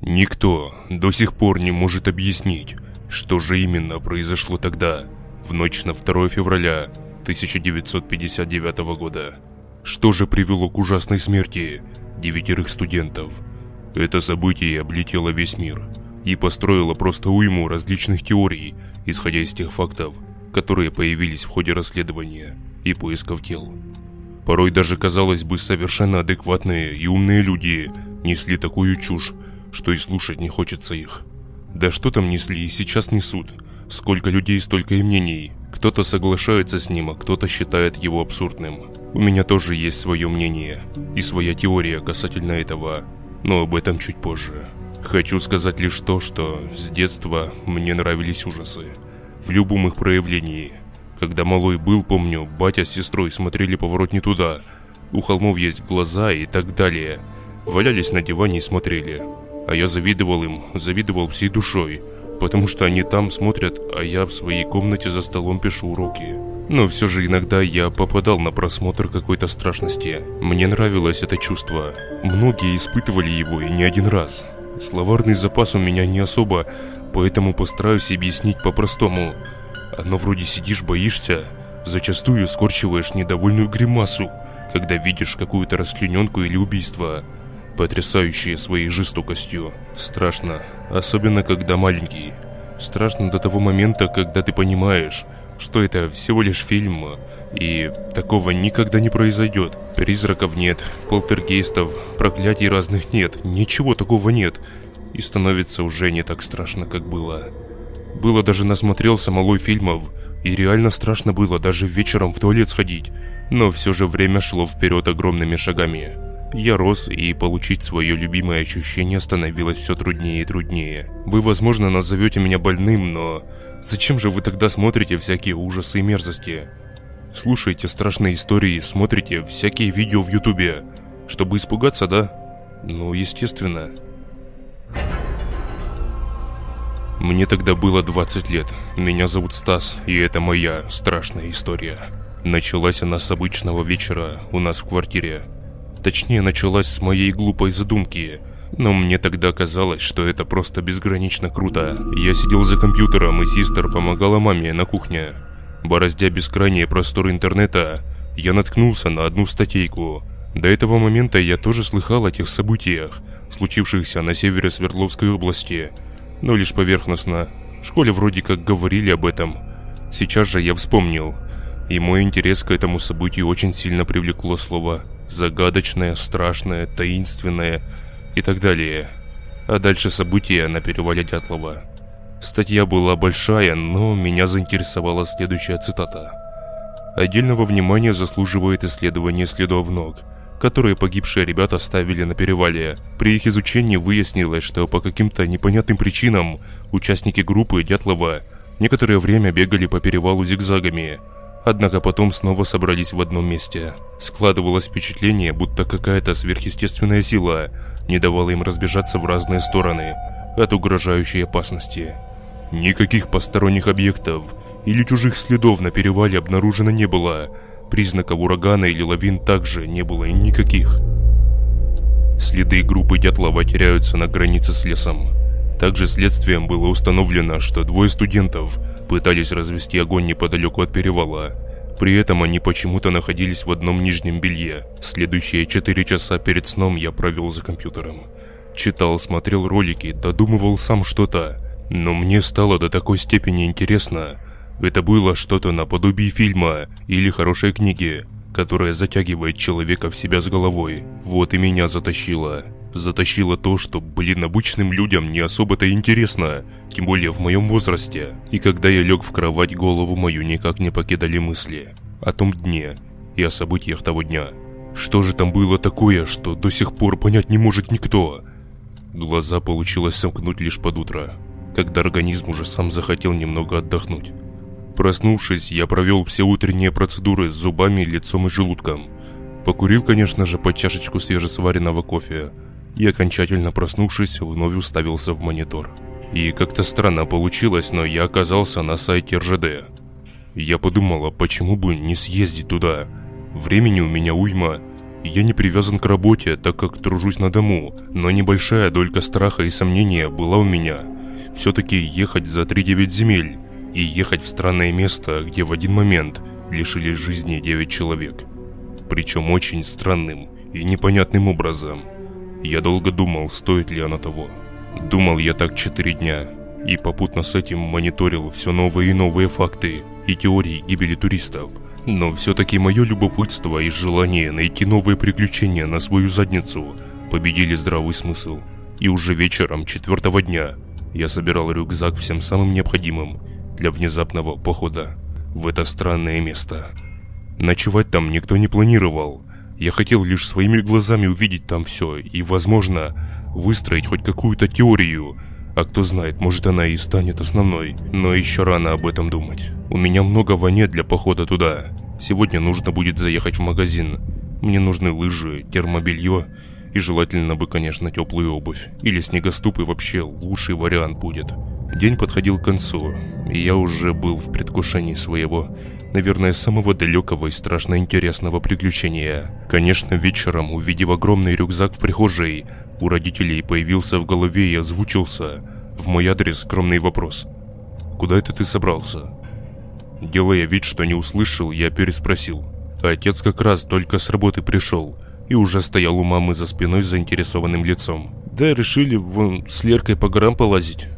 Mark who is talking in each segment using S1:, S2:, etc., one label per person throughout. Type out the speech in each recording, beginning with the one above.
S1: Никто до сих пор не может объяснить, что же именно произошло тогда, в ночь на 2 февраля 1959 года. Что же привело к ужасной смерти девятерых студентов? Это событие облетело весь мир и построило просто уйму различных теорий, исходя из тех фактов, которые появились в ходе расследования и поисков тел. Порой даже, казалось бы, совершенно адекватные и умные люди несли такую чушь, что и слушать не хочется их. Да что там несли и сейчас несут. Сколько людей, столько и мнений. Кто-то соглашается с ним, а кто-то считает его абсурдным. У меня тоже есть свое мнение и своя теория касательно этого, но об этом чуть позже. Хочу сказать лишь то, что с детства мне нравились ужасы. В любом их проявлении. Когда малой был, помню, батя с сестрой смотрели поворот не туда. У холмов есть глаза и так далее. Валялись на диване и смотрели. А я завидовал им, завидовал всей душой, потому что они там смотрят, а я в своей комнате за столом пишу уроки. Но все же иногда я попадал на просмотр какой-то страшности. Мне нравилось это чувство. Многие испытывали его и не один раз. Словарный запас у меня не особо, поэтому постараюсь объяснить по-простому. Оно вроде сидишь, боишься, зачастую скорчиваешь недовольную гримасу, когда видишь какую-то расчлененку или убийство – потрясающие своей жестокостью. Страшно, особенно когда маленький. Страшно до того момента, когда ты понимаешь, что это всего лишь фильм, и такого никогда не произойдет. Призраков нет, полтергейстов, проклятий разных нет, ничего такого нет. И становится уже не так страшно, как было. Было даже насмотрелся малой фильмов, и реально страшно было даже вечером в туалет сходить. Но все же время шло вперед огромными шагами. Я рос, и получить свое любимое ощущение становилось все труднее и труднее. Вы, возможно, назовете меня больным, но зачем же вы тогда смотрите всякие ужасы и мерзости? Слушаете страшные истории, смотрите всякие видео в ютубе, чтобы испугаться, да? Ну, естественно. Мне тогда было 20 лет. Меня зовут Стас, и это моя страшная история. Началась она с обычного вечера у нас в квартире. Точнее, началась с моей глупой задумки. Но мне тогда казалось, что это просто безгранично круто. Я сидел за компьютером, и систер помогала маме на кухне. Бороздя бескрайние просторы интернета, я наткнулся на одну статейку. До этого момента я тоже слыхал о тех событиях, случившихся на севере Свердловской области, но лишь поверхностно. В школе вроде как говорили об этом. Сейчас же я вспомнил, и мой интерес к этому событию очень сильно привлекло слово загадочное, страшное, таинственное и так далее. А дальше события на перевале Дятлова. Статья была большая, но меня заинтересовала следующая цитата. Отдельного внимания заслуживает исследование следов ног, которые погибшие ребята оставили на перевале. При их изучении выяснилось, что по каким-то непонятным причинам участники группы Дятлова некоторое время бегали по перевалу зигзагами – однако потом снова собрались в одном месте. Складывалось впечатление, будто какая-то сверхъестественная сила не давала им разбежаться в разные стороны от угрожающей опасности. Никаких посторонних объектов или чужих следов на перевале обнаружено не было. Признаков урагана или лавин также не было никаких. Следы группы Дятлова теряются на границе с лесом. Также следствием было установлено, что двое студентов пытались развести огонь неподалеку от перевала. При этом они почему-то находились в одном нижнем белье. Следующие четыре часа перед сном я провел за компьютером. Читал, смотрел ролики, додумывал сам что-то. Но мне стало до такой степени интересно. Это было что-то наподобие фильма или хорошей книги, которая затягивает человека в себя с головой. Вот и меня затащило затащило то, что, блин, обычным людям не особо-то интересно, тем более в моем возрасте. И когда я лег в кровать, голову мою никак не покидали мысли о том дне и о событиях того дня. Что же там было такое, что до сих пор понять не может никто? Глаза получилось сомкнуть лишь под утро, когда организм уже сам захотел немного отдохнуть. Проснувшись, я провел все утренние процедуры с зубами, лицом и желудком. Покурил, конечно же, под чашечку свежесваренного кофе, и, окончательно проснувшись, вновь уставился в монитор. И как-то странно получилось, но я оказался на сайте РЖД. Я подумала, почему бы не съездить туда. Времени у меня уйма, Я не привязан к работе, так как тружусь на дому, но небольшая долька страха и сомнения была у меня. Все-таки ехать за 3-9 земель и ехать в странное место, где в один момент лишились жизни 9 человек. Причем очень странным и непонятным образом. Я долго думал, стоит ли оно того. Думал я так 4 дня, и попутно с этим мониторил все новые и новые факты и теории гибели туристов. Но все-таки мое любопытство и желание найти новые приключения на свою задницу победили здравый смысл. И уже вечером четвертого дня я собирал рюкзак всем самым необходимым для внезапного похода в это странное место. Ночевать там никто не планировал. Я хотел лишь своими глазами увидеть там все и, возможно, выстроить хоть какую-то теорию – а кто знает, может она и станет основной. Но еще рано об этом думать. У меня много ванет для похода туда. Сегодня нужно будет заехать в магазин. Мне нужны лыжи, термобелье и желательно бы, конечно, теплую обувь. Или снегоступ и вообще лучший вариант будет. День подходил к концу, и я уже был в предвкушении своего, наверное, самого далекого и страшно интересного приключения. Конечно, вечером, увидев огромный рюкзак в прихожей, у родителей появился в голове и озвучился в мой адрес скромный вопрос. «Куда это ты собрался?» Делая вид, что не услышал, я переспросил. Отец как раз только с работы пришел и уже стоял у мамы за спиной с заинтересованным лицом. «Да решили вон с Леркой по горам полазить».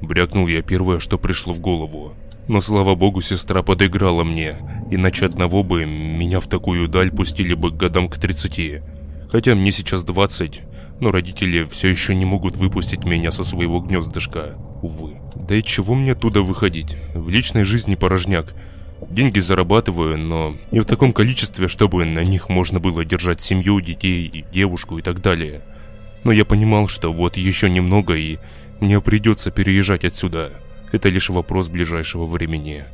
S1: Брякнул я первое, что пришло в голову. Но слава богу, сестра подыграла мне, иначе одного бы меня в такую даль пустили бы годам к 30. Хотя мне сейчас 20, но родители все еще не могут выпустить меня со своего гнездышка, увы. Да и чего мне оттуда выходить? В личной жизни порожняк. Деньги зарабатываю, но не в таком количестве, чтобы на них можно было держать семью, детей, девушку и так далее. Но я понимал, что вот еще немного и мне придется переезжать отсюда. Это лишь вопрос ближайшего времени.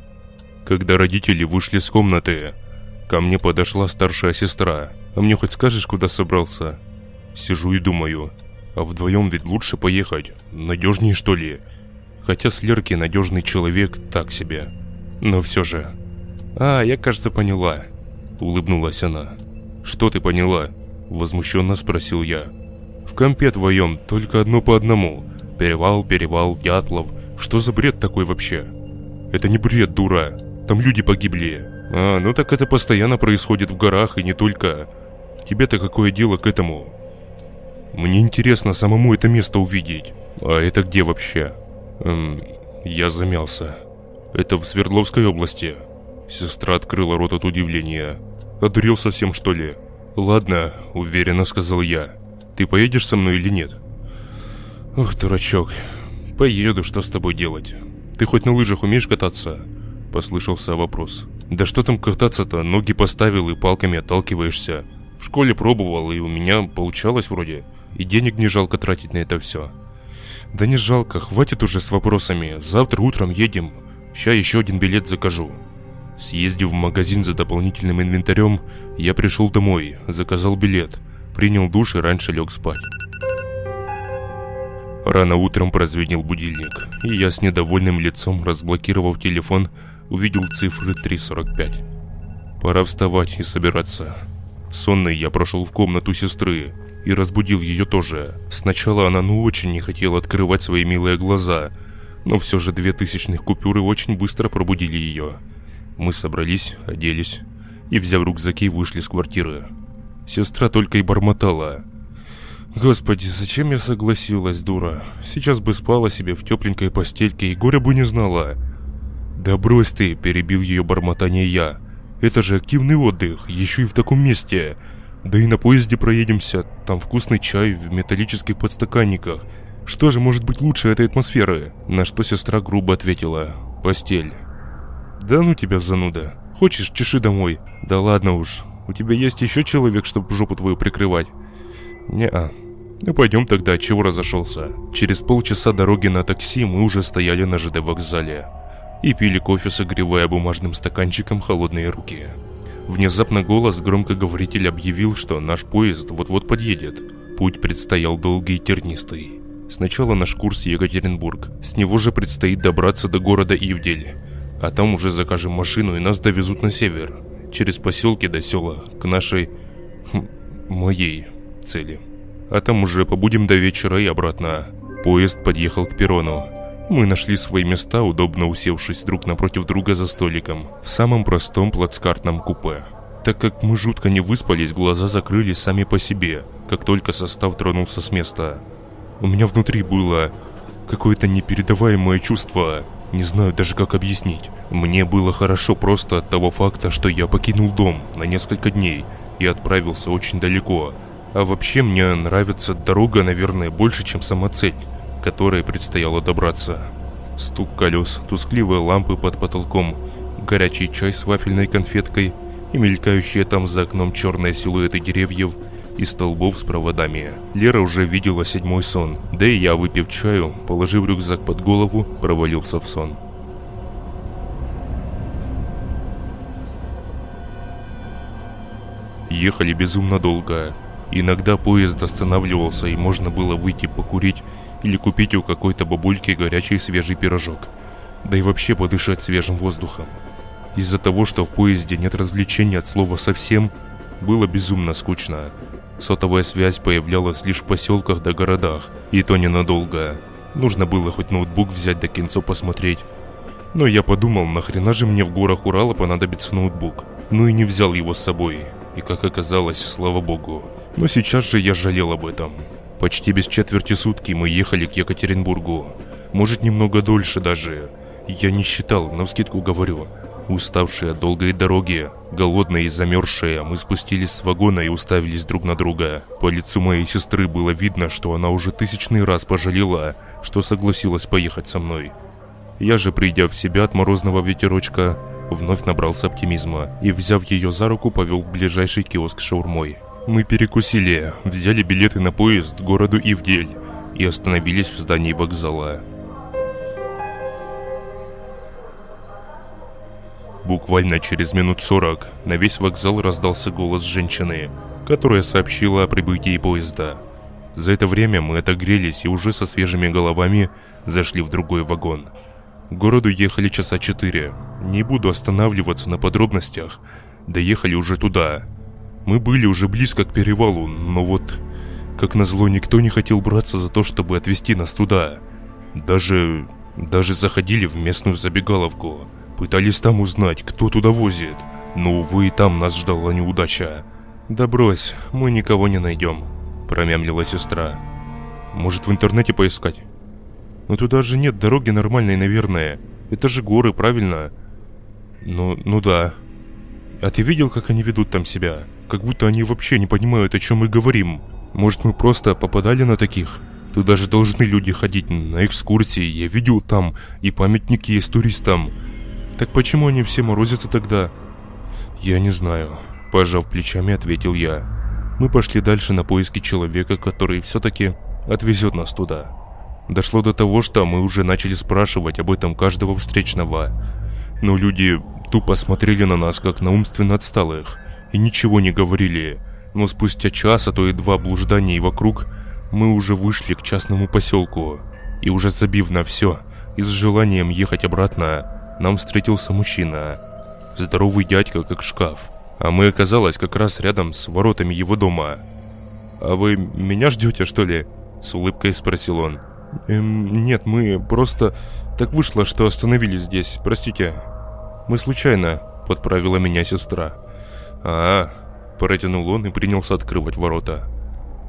S1: Когда родители вышли с комнаты, ко мне подошла старшая сестра. А мне хоть скажешь, куда собрался? Сижу и думаю, а вдвоем ведь лучше поехать, надежнее что ли? Хотя с Лерки надежный человек так себе. Но все же. А, я кажется поняла. Улыбнулась она. Что ты поняла? Возмущенно спросил я. В компе твоем только одно по одному. Перевал, перевал, Дятлов. Что за бред такой вообще? Это не бред, дура. Там люди погибли. А, ну так это постоянно происходит в горах и не только. Тебе-то какое дело к этому? Мне интересно самому это место увидеть. А это где вообще? Эм, я замялся. Это в Свердловской области. Сестра открыла рот от удивления. Одурел совсем что ли? Ладно, уверенно сказал я. Ты поедешь со мной или нет? Ох, дурачок. Поеду, что с тобой делать? Ты хоть на лыжах умеешь кататься? Послышался вопрос. Да что там кататься-то? Ноги поставил и палками отталкиваешься. В школе пробовал, и у меня получалось вроде. И денег не жалко тратить на это все. Да не жалко, хватит уже с вопросами. Завтра утром едем. Ща еще один билет закажу. Съездив в магазин за дополнительным инвентарем, я пришел домой, заказал билет, принял душ и раньше лег спать. Рано утром прозвенел будильник, и я с недовольным лицом, разблокировав телефон, увидел цифры 3.45. Пора вставать и собираться. Сонный я прошел в комнату сестры, и разбудил ее тоже. Сначала она ну очень не хотела открывать свои милые глаза, но все же две тысячных купюры очень быстро пробудили ее. Мы собрались, оделись и, взяв рюкзаки, вышли с квартиры. Сестра только и бормотала. «Господи, зачем я согласилась, дура? Сейчас бы спала себе в тепленькой постельке и горя бы не знала». «Да брось ты!» – перебил ее бормотание я. «Это же активный отдых, еще и в таком месте. Да и на поезде проедемся, там вкусный чай в металлических подстаканниках. Что же может быть лучше этой атмосферы? На что сестра грубо ответила. Постель. Да ну тебя, зануда. Хочешь, чеши домой. Да ладно уж. У тебя есть еще человек, чтобы жопу твою прикрывать? Не-а. Ну пойдем тогда, чего разошелся. Через полчаса дороги на такси мы уже стояли на ЖД вокзале. И пили кофе, согревая бумажным стаканчиком холодные руки. Внезапно голос громкоговорителя объявил, что наш поезд вот-вот подъедет. Путь предстоял долгий и тернистый. Сначала наш курс Екатеринбург. С него же предстоит добраться до города Ивдель. А там уже закажем машину и нас довезут на север. Через поселки до села, к нашей... Хм, моей цели. А там уже побудем до вечера и обратно. Поезд подъехал к перрону. Мы нашли свои места, удобно усевшись друг напротив друга за столиком, в самом простом плацкартном купе. Так как мы жутко не выспались, глаза закрылись сами по себе, как только состав тронулся с места. У меня внутри было какое-то непередаваемое чувство, не знаю даже как объяснить. Мне было хорошо просто от того факта, что я покинул дом на несколько дней и отправился очень далеко. А вообще мне нравится дорога, наверное, больше, чем сама цель которой предстояло добраться. Стук колес, тускливые лампы под потолком, горячий чай с вафельной конфеткой и мелькающие там за окном черные силуэты деревьев и столбов с проводами. Лера уже видела седьмой сон, да и я, выпив чаю, положив рюкзак под голову, провалился в сон. Ехали безумно долго. Иногда поезд останавливался и можно было выйти покурить или купить у какой-то бабульки горячий свежий пирожок. Да и вообще подышать свежим воздухом. Из-за того, что в поезде нет развлечений от слова совсем, было безумно скучно. Сотовая связь появлялась лишь в поселках да городах, и то ненадолго. Нужно было хоть ноутбук взять да кинцо посмотреть. Но я подумал, нахрена же мне в горах Урала понадобится ноутбук. Ну и не взял его с собой. И как оказалось, слава богу. Но сейчас же я жалел об этом. Почти без четверти сутки мы ехали к Екатеринбургу. Может, немного дольше даже. Я не считал, но вскидку говорю. Уставшие от долгой дороги, голодные и замерзшие, мы спустились с вагона и уставились друг на друга. По лицу моей сестры было видно, что она уже тысячный раз пожалела, что согласилась поехать со мной. Я же, придя в себя от морозного ветерочка, вновь набрался оптимизма и, взяв ее за руку, повел в ближайший киоск с шаурмой. Мы перекусили, взяли билеты на поезд к городу Ивдель и остановились в здании вокзала. Буквально через минут сорок на весь вокзал раздался голос женщины, которая сообщила о прибытии поезда. За это время мы отогрелись и уже со свежими головами зашли в другой вагон. К городу ехали часа четыре. Не буду останавливаться на подробностях. Доехали уже туда, мы были уже близко к перевалу, но вот, как назло, никто не хотел браться за то, чтобы отвезти нас туда. Даже... даже заходили в местную забегаловку. Пытались там узнать, кто туда возит. Но, увы, и там нас ждала неудача. «Да брось, мы никого не найдем», – промямлила сестра. «Может, в интернете поискать?» «Но туда же нет дороги нормальной, наверное. Это же горы, правильно?» «Ну, ну да», а ты видел, как они ведут там себя? Как будто они вообще не понимают, о чем мы говорим. Может, мы просто попадали на таких? Туда же должны люди ходить на экскурсии, я видел там, и памятники есть туристам. Так почему они все морозятся тогда? Я не знаю. Пожав плечами, ответил я. Мы пошли дальше на поиски человека, который все-таки отвезет нас туда. Дошло до того, что мы уже начали спрашивать об этом каждого встречного. Но люди тупо смотрели на нас, как на умственно отсталых, и ничего не говорили. Но спустя час, а то и два блужданий вокруг, мы уже вышли к частному поселку. И уже забив на все, и с желанием ехать обратно, нам встретился мужчина. Здоровый дядька, как шкаф. А мы оказалось как раз рядом с воротами его дома. «А вы меня ждете, что ли?» С улыбкой спросил он. «Эм, нет, мы просто... Так вышло, что остановились здесь, простите». Мы случайно», — подправила меня сестра. А, протянул он и принялся открывать ворота.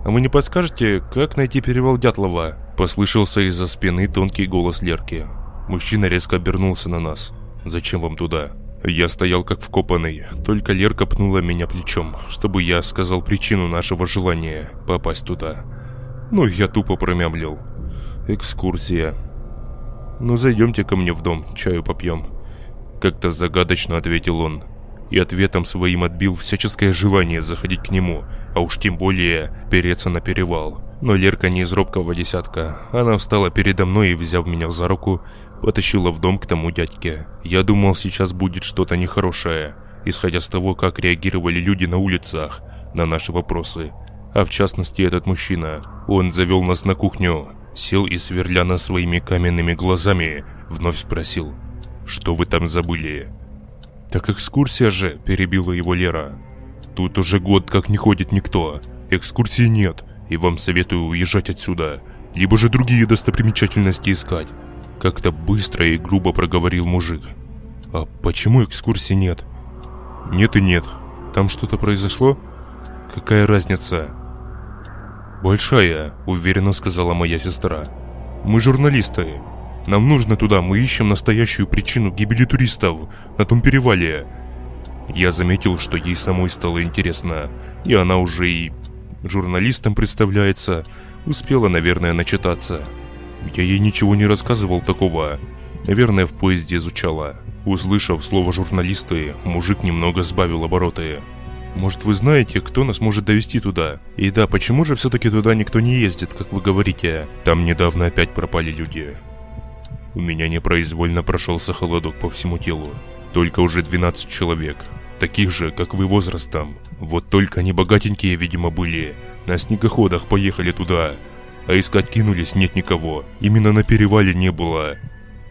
S1: «А вы не подскажете, как найти перевал Дятлова?» Послышался из-за спины тонкий голос Лерки. Мужчина резко обернулся на нас. «Зачем вам туда?» Я стоял как вкопанный, только Лерка пнула меня плечом, чтобы я сказал причину нашего желания попасть туда. Ну, я тупо промямлил. «Экскурсия». «Ну, зайдемте ко мне в дом, чаю попьем». Как-то загадочно ответил он. И ответом своим отбил всяческое желание заходить к нему, а уж тем более переться на перевал. Но Лерка не из робкого десятка. Она встала передо мной и, взяв меня за руку, потащила в дом к тому дядьке. Я думал, сейчас будет что-то нехорошее, исходя с того, как реагировали люди на улицах на наши вопросы. А в частности этот мужчина. Он завел нас на кухню, сел и, сверля нас своими каменными глазами, вновь спросил – что вы там забыли?» «Так экскурсия же», – перебила его Лера. Тут уже год как не ходит никто. Экскурсии нет, и вам советую уезжать отсюда. Либо же другие достопримечательности искать. Как-то быстро и грубо проговорил мужик. А почему экскурсии нет? Нет и нет. Там что-то произошло? Какая разница? Большая, уверенно сказала моя сестра. Мы журналисты. Нам нужно туда, мы ищем настоящую причину гибели туристов на том перевале. Я заметил, что ей самой стало интересно, и она уже и журналистом представляется, успела, наверное, начитаться. Я ей ничего не рассказывал такого. Наверное, в поезде изучала. Услышав слово «журналисты», мужик немного сбавил обороты. Может, вы знаете, кто нас может довести туда? И да, почему же все-таки туда никто не ездит, как вы говорите? Там недавно опять пропали люди. У меня непроизвольно прошелся холодок по всему телу. Только уже 12 человек. Таких же, как вы возрастом. Вот только они богатенькие, видимо, были. На снегоходах поехали туда. А искать кинулись нет никого. Именно на перевале не было.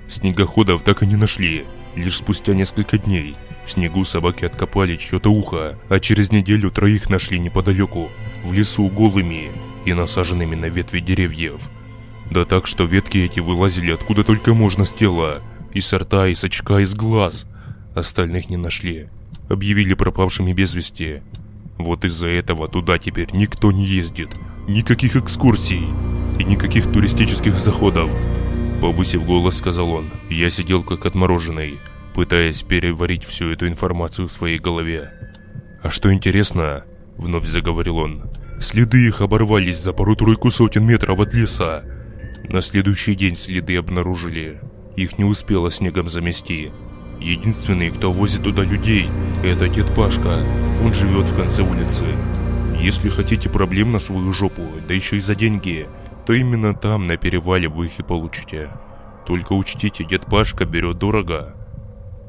S1: Снегоходов так и не нашли. Лишь спустя несколько дней. В снегу собаки откопали чье-то ухо, а через неделю троих нашли неподалеку, в лесу голыми и насаженными на ветви деревьев. Да так, что ветки эти вылазили откуда только можно с тела. И с рта, и с очка, и с глаз. Остальных не нашли. Объявили пропавшими без вести. Вот из-за этого туда теперь никто не ездит. Никаких экскурсий. И никаких туристических заходов. Повысив голос, сказал он. Я сидел как отмороженный, пытаясь переварить всю эту информацию в своей голове. А что интересно, вновь заговорил он, следы их оборвались за пару-тройку сотен метров от леса. На следующий день следы обнаружили. Их не успело снегом замести. Единственный, кто возит туда людей, это дед Пашка. Он живет в конце улицы. Если хотите проблем на свою жопу, да еще и за деньги, то именно там, на перевале, вы их и получите. Только учтите, дед Пашка берет дорого.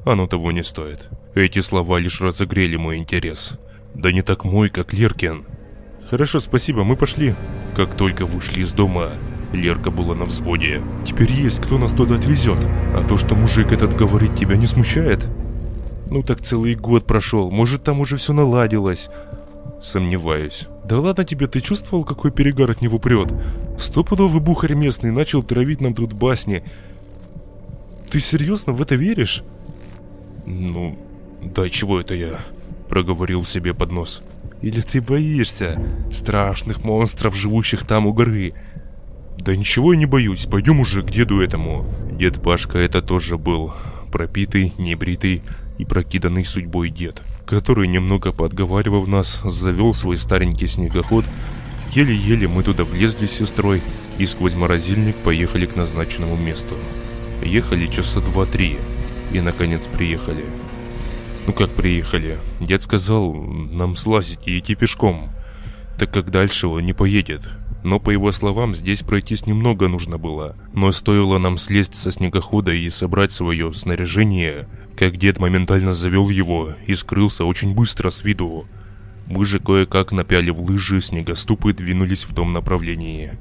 S1: Оно того не стоит. Эти слова лишь разогрели мой интерес. Да не так мой, как Леркин. Хорошо, спасибо, мы пошли. Как только вышли из дома, Лерка была на взводе. «Теперь есть кто нас туда отвезет. А то, что мужик этот говорит, тебя не смущает?» «Ну так целый год прошел. Может, там уже все наладилось?» «Сомневаюсь». «Да ладно тебе, ты чувствовал, какой перегар от него прет? Стопудовый бухарь местный начал травить нам тут басни. Ты серьезно в это веришь?» «Ну, да чего это я?» Проговорил себе под нос. «Или ты боишься страшных монстров, живущих там у горы?» «Да ничего я не боюсь, пойдем уже к деду этому». Дед Пашка это тоже был пропитый, небритый и прокиданный судьбой дед, который, немного подговаривав нас, завел свой старенький снегоход. Еле-еле мы туда влезли с сестрой и сквозь морозильник поехали к назначенному месту. Ехали часа два-три и, наконец, приехали. Ну как приехали? Дед сказал нам слазить и идти пешком, так как дальше он не поедет, но по его словам здесь пройтись немного нужно было. Но стоило нам слезть со снегохода и собрать свое снаряжение, как дед моментально завел его и скрылся очень быстро с виду. Мы же кое-как напялив лыжи, снегоступы двинулись в том направлении,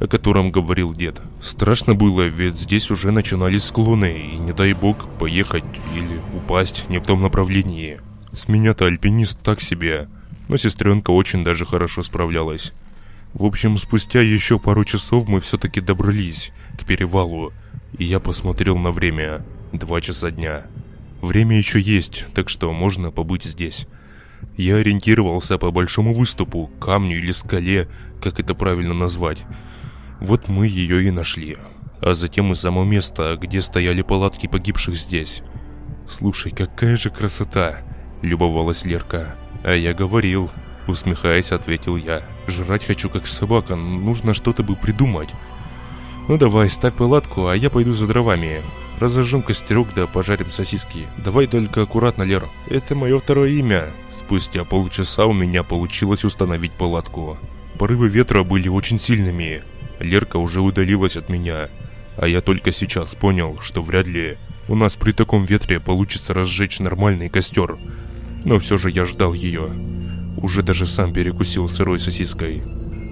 S1: о котором говорил дед. Страшно было, ведь здесь уже начинались склоны, и не дай бог поехать или упасть не в том направлении. С меня-то альпинист так себе, но сестренка очень даже хорошо справлялась. В общем, спустя еще пару часов мы все-таки добрались к перевалу, и я посмотрел на время. Два часа дня. Время еще есть, так что можно побыть здесь. Я ориентировался по большому выступу, камню или скале, как это правильно назвать. Вот мы ее и нашли. А затем и само место, где стояли палатки погибших здесь. «Слушай, какая же красота!» – любовалась Лерка. «А я говорил, Усмехаясь, ответил я. Жрать хочу как собака, нужно что-то бы придумать. Ну давай, ставь палатку, а я пойду за дровами. Разожжем костерок да пожарим сосиски. Давай только аккуратно, Лера. Это мое второе имя. Спустя полчаса у меня получилось установить палатку. Порывы ветра были очень сильными. Лерка уже удалилась от меня. А я только сейчас понял, что вряд ли у нас при таком ветре получится разжечь нормальный костер. Но все же я ждал ее. Уже даже сам перекусил сырой сосиской.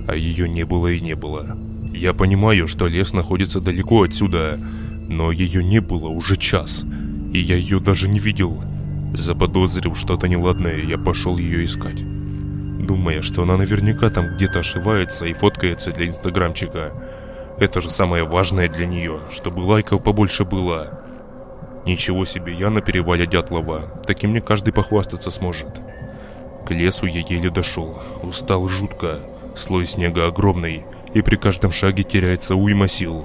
S1: А ее не было и не было. Я понимаю, что лес находится далеко отсюда, но ее не было уже час. И я ее даже не видел. Заподозрив что-то неладное, я пошел ее искать. Думая, что она наверняка там где-то ошивается и фоткается для инстаграмчика. Это же самое важное для нее, чтобы лайков побольше было. Ничего себе, я на перевале Дятлова. Таким мне каждый похвастаться сможет. К лесу я еле дошел. Устал жутко. Слой снега огромный, и при каждом шаге теряется уйма сил.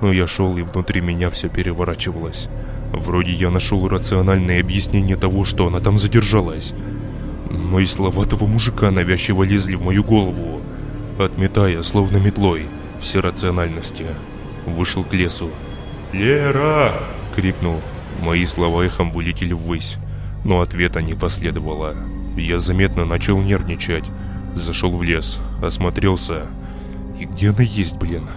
S1: Но я шел, и внутри меня все переворачивалось. Вроде я нашел рациональное объяснение того, что она там задержалась. Но и слова того мужика навязчиво лезли в мою голову, отметая, словно метлой, все рациональности. Вышел к лесу. «Лера!» — крикнул. Мои слова эхом вылетели ввысь, но ответа не последовало. Я заметно начал нервничать. Зашел в лес, осмотрелся. И где она есть, блин?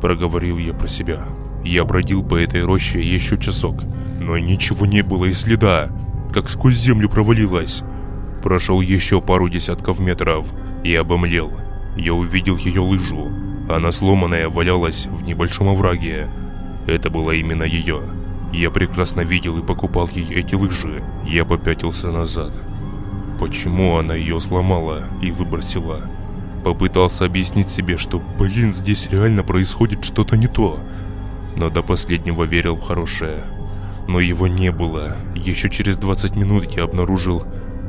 S1: Проговорил я про себя. Я бродил по этой роще еще часок, но ничего не было и следа, как сквозь землю провалилась. Прошел еще пару десятков метров и обомлел. Я увидел ее лыжу. Она сломанная валялась в небольшом овраге. Это была именно ее. Я прекрасно видел и покупал ей эти лыжи. Я попятился назад. Почему она ее сломала и выбросила? Попытался объяснить себе, что, блин, здесь реально происходит что-то не то. Но до последнего верил в хорошее. Но его не было. Еще через 20 минут я обнаружил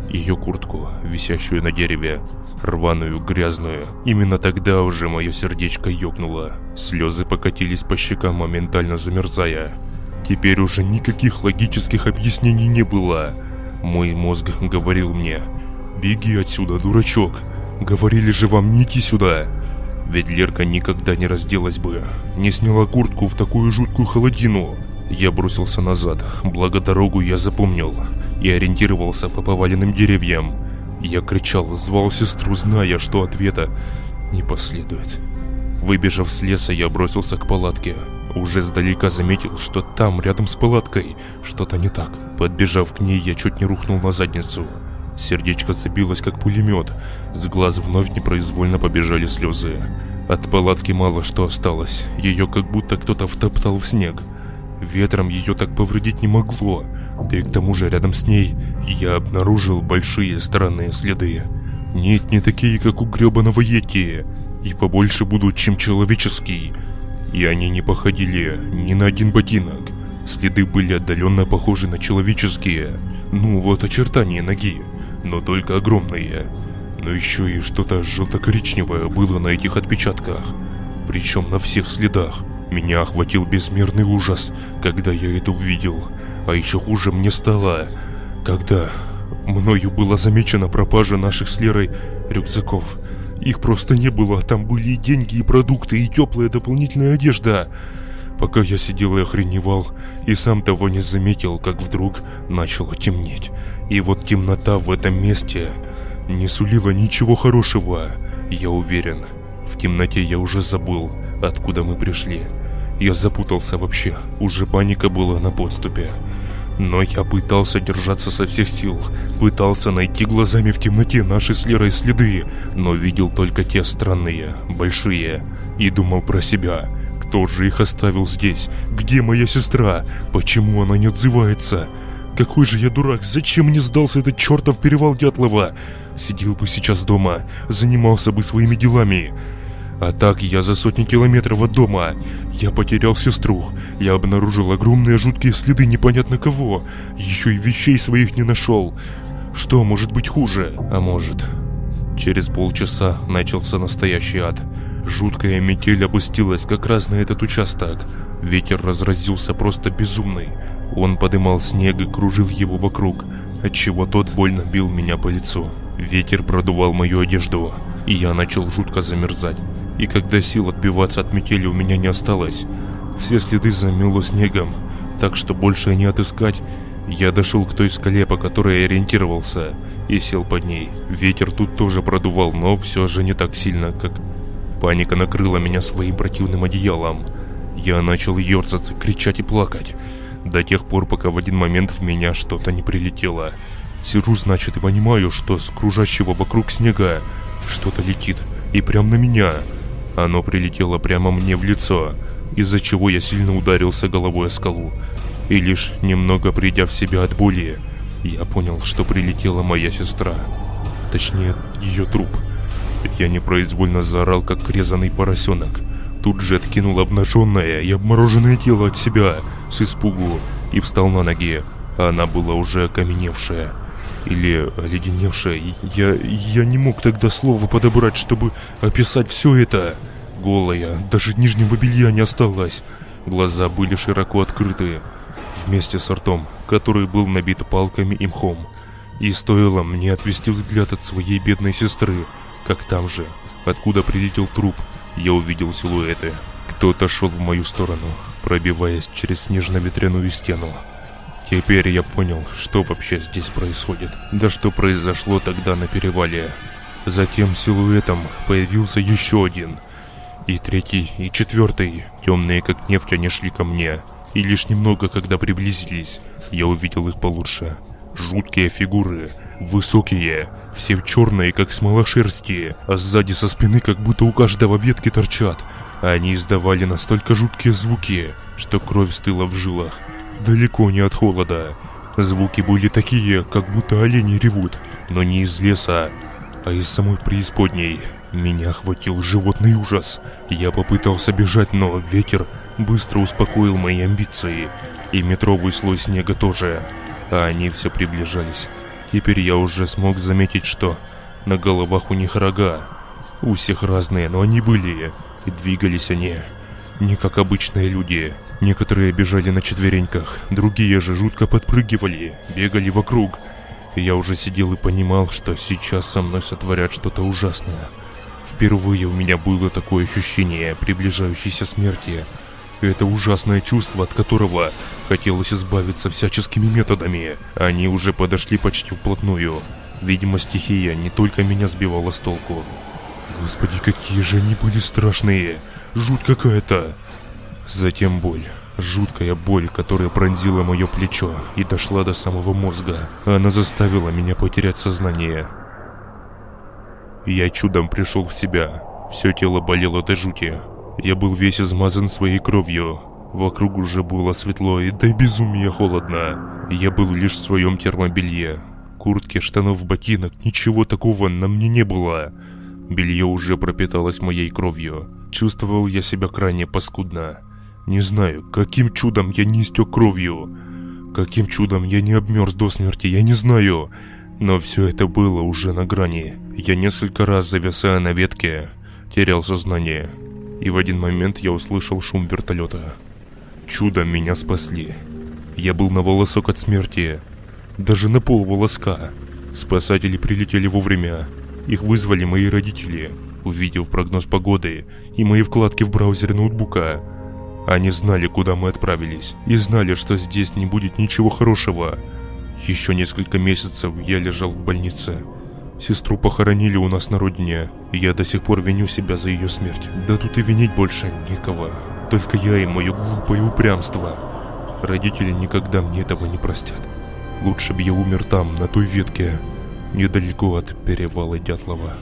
S1: ее куртку, висящую на дереве, рваную, грязную. Именно тогда уже мое сердечко ёкнуло. Слезы покатились по щекам, моментально замерзая. Теперь уже никаких логических объяснений не было. Мой мозг говорил мне «Беги отсюда, дурачок! Говорили же вам не идти сюда!» Ведь Лерка никогда не разделась бы, не сняла куртку в такую жуткую холодину. Я бросился назад, благо дорогу я запомнил и ориентировался по поваленным деревьям. Я кричал, звал сестру, зная, что ответа не последует. Выбежав с леса, я бросился к палатке. Уже сдалека заметил, что там, рядом с палаткой, что-то не так. Подбежав к ней, я чуть не рухнул на задницу. Сердечко забилось, как пулемет. С глаз вновь непроизвольно побежали слезы. От палатки мало что осталось. Ее как будто кто-то втоптал в снег. Ветром ее так повредить не могло. Да и к тому же рядом с ней я обнаружил большие странные следы. Нет, не такие, как у гребаного Йети. И побольше будут, чем человеческий. И они не походили ни на один ботинок. Следы были отдаленно похожи на человеческие. Ну, вот очертания ноги, но только огромные. Но еще и что-то желто-коричневое было на этих отпечатках. Причем на всех следах. Меня охватил безмерный ужас, когда я это увидел. А еще хуже мне стало, когда мною была замечена пропажа наших с Лерой рюкзаков. Их просто не было, там были и деньги, и продукты, и теплая дополнительная одежда. Пока я сидел и охреневал, и сам того не заметил, как вдруг начало темнеть. И вот темнота в этом месте не сулила ничего хорошего. Я уверен, в темноте я уже забыл, откуда мы пришли. Я запутался вообще, уже паника была на подступе. Но я пытался держаться со всех сил, пытался найти глазами в темноте наши с Лерой следы, но видел только те странные, большие, и думал про себя. Кто же их оставил здесь? Где моя сестра? Почему она не отзывается? Какой же я дурак, зачем мне сдался этот чертов перевал Дятлова? Сидел бы сейчас дома, занимался бы своими делами. А так я за сотни километров от дома. Я потерял сестру. Я обнаружил огромные жуткие следы непонятно кого. Еще и вещей своих не нашел. Что может быть хуже? А может... Через полчаса начался настоящий ад. Жуткая метель опустилась как раз на этот участок. Ветер разразился просто безумный. Он подымал снег и кружил его вокруг, отчего тот больно бил меня по лицу. Ветер продувал мою одежду, и я начал жутко замерзать. И когда сил отбиваться от метели у меня не осталось, все следы замело снегом, так что больше не отыскать, я дошел к той скале, по которой я ориентировался, и сел под ней. Ветер тут тоже продувал, но все же не так сильно, как... Паника накрыла меня своим противным одеялом. Я начал ерзаться, кричать и плакать. До тех пор, пока в один момент в меня что-то не прилетело. Сижу, значит, и понимаю, что с кружащего вокруг снега что-то летит. И прям на меня. Оно прилетело прямо мне в лицо, из-за чего я сильно ударился головой о скалу. И лишь немного придя в себя от боли, я понял, что прилетела моя сестра. Точнее, ее труп. Я непроизвольно заорал, как резанный поросенок. Тут же откинул обнаженное и обмороженное тело от себя с испугу и встал на ноги. Она была уже окаменевшая или оледеневшая. Я, я не мог тогда слова подобрать, чтобы описать все это. Голая, даже нижнего белья не осталось. Глаза были широко открыты, вместе с ртом, который был набит палками и мхом. И стоило мне отвести взгляд от своей бедной сестры, как там же, откуда прилетел труп, я увидел силуэты. Кто-то шел в мою сторону, пробиваясь через снежно-ветряную стену. Теперь я понял, что вообще здесь происходит. Да что произошло тогда на перевале. Затем силуэтом появился еще один. И третий, и четвертый. Темные как нефть они шли ко мне. И лишь немного, когда приблизились, я увидел их получше. Жуткие фигуры, высокие, все в черные, как смола шерсти, а сзади со спины как будто у каждого ветки торчат. Они издавали настолько жуткие звуки, что кровь стыла в жилах далеко не от холода. Звуки были такие, как будто олени ревут, но не из леса, а из самой преисподней. Меня охватил животный ужас. Я попытался бежать, но ветер быстро успокоил мои амбиции. И метровый слой снега тоже. А они все приближались. Теперь я уже смог заметить, что на головах у них рога. У всех разные, но они были. И двигались они не как обычные люди. Некоторые бежали на четвереньках, другие же жутко подпрыгивали, бегали вокруг. Я уже сидел и понимал, что сейчас со мной сотворят что-то ужасное. Впервые у меня было такое ощущение приближающейся смерти. Это ужасное чувство, от которого хотелось избавиться всяческими методами. Они уже подошли почти вплотную. Видимо, стихия не только меня сбивала с толку. Господи, какие же они были страшные. Жуть какая-то. Затем боль. Жуткая боль, которая пронзила мое плечо и дошла до самого мозга. Она заставила меня потерять сознание. Я чудом пришел в себя. Все тело болело до жути. Я был весь измазан своей кровью. Вокруг уже было светло и до безумия холодно. Я был лишь в своем термобелье. Куртки, штанов, ботинок, ничего такого на мне не было. Белье уже пропиталось моей кровью. Чувствовал я себя крайне паскудно. Не знаю, каким чудом я не истек кровью. Каким чудом я не обмерз до смерти, я не знаю. Но все это было уже на грани. Я несколько раз, зависая на ветке, терял сознание. И в один момент я услышал шум вертолета. Чудом меня спасли. Я был на волосок от смерти. Даже на пол волоска. Спасатели прилетели вовремя. Их вызвали мои родители, увидев прогноз погоды и мои вкладки в браузере ноутбука. Они знали, куда мы отправились, и знали, что здесь не будет ничего хорошего. Еще несколько месяцев я лежал в больнице. Сестру похоронили у нас на родине, я до сих пор виню себя за ее смерть. Да тут и винить больше некого. Только я и мое глупое упрямство. Родители никогда мне этого не простят. Лучше бы я умер там, на той ветке, недалеко от перевала Дятлова.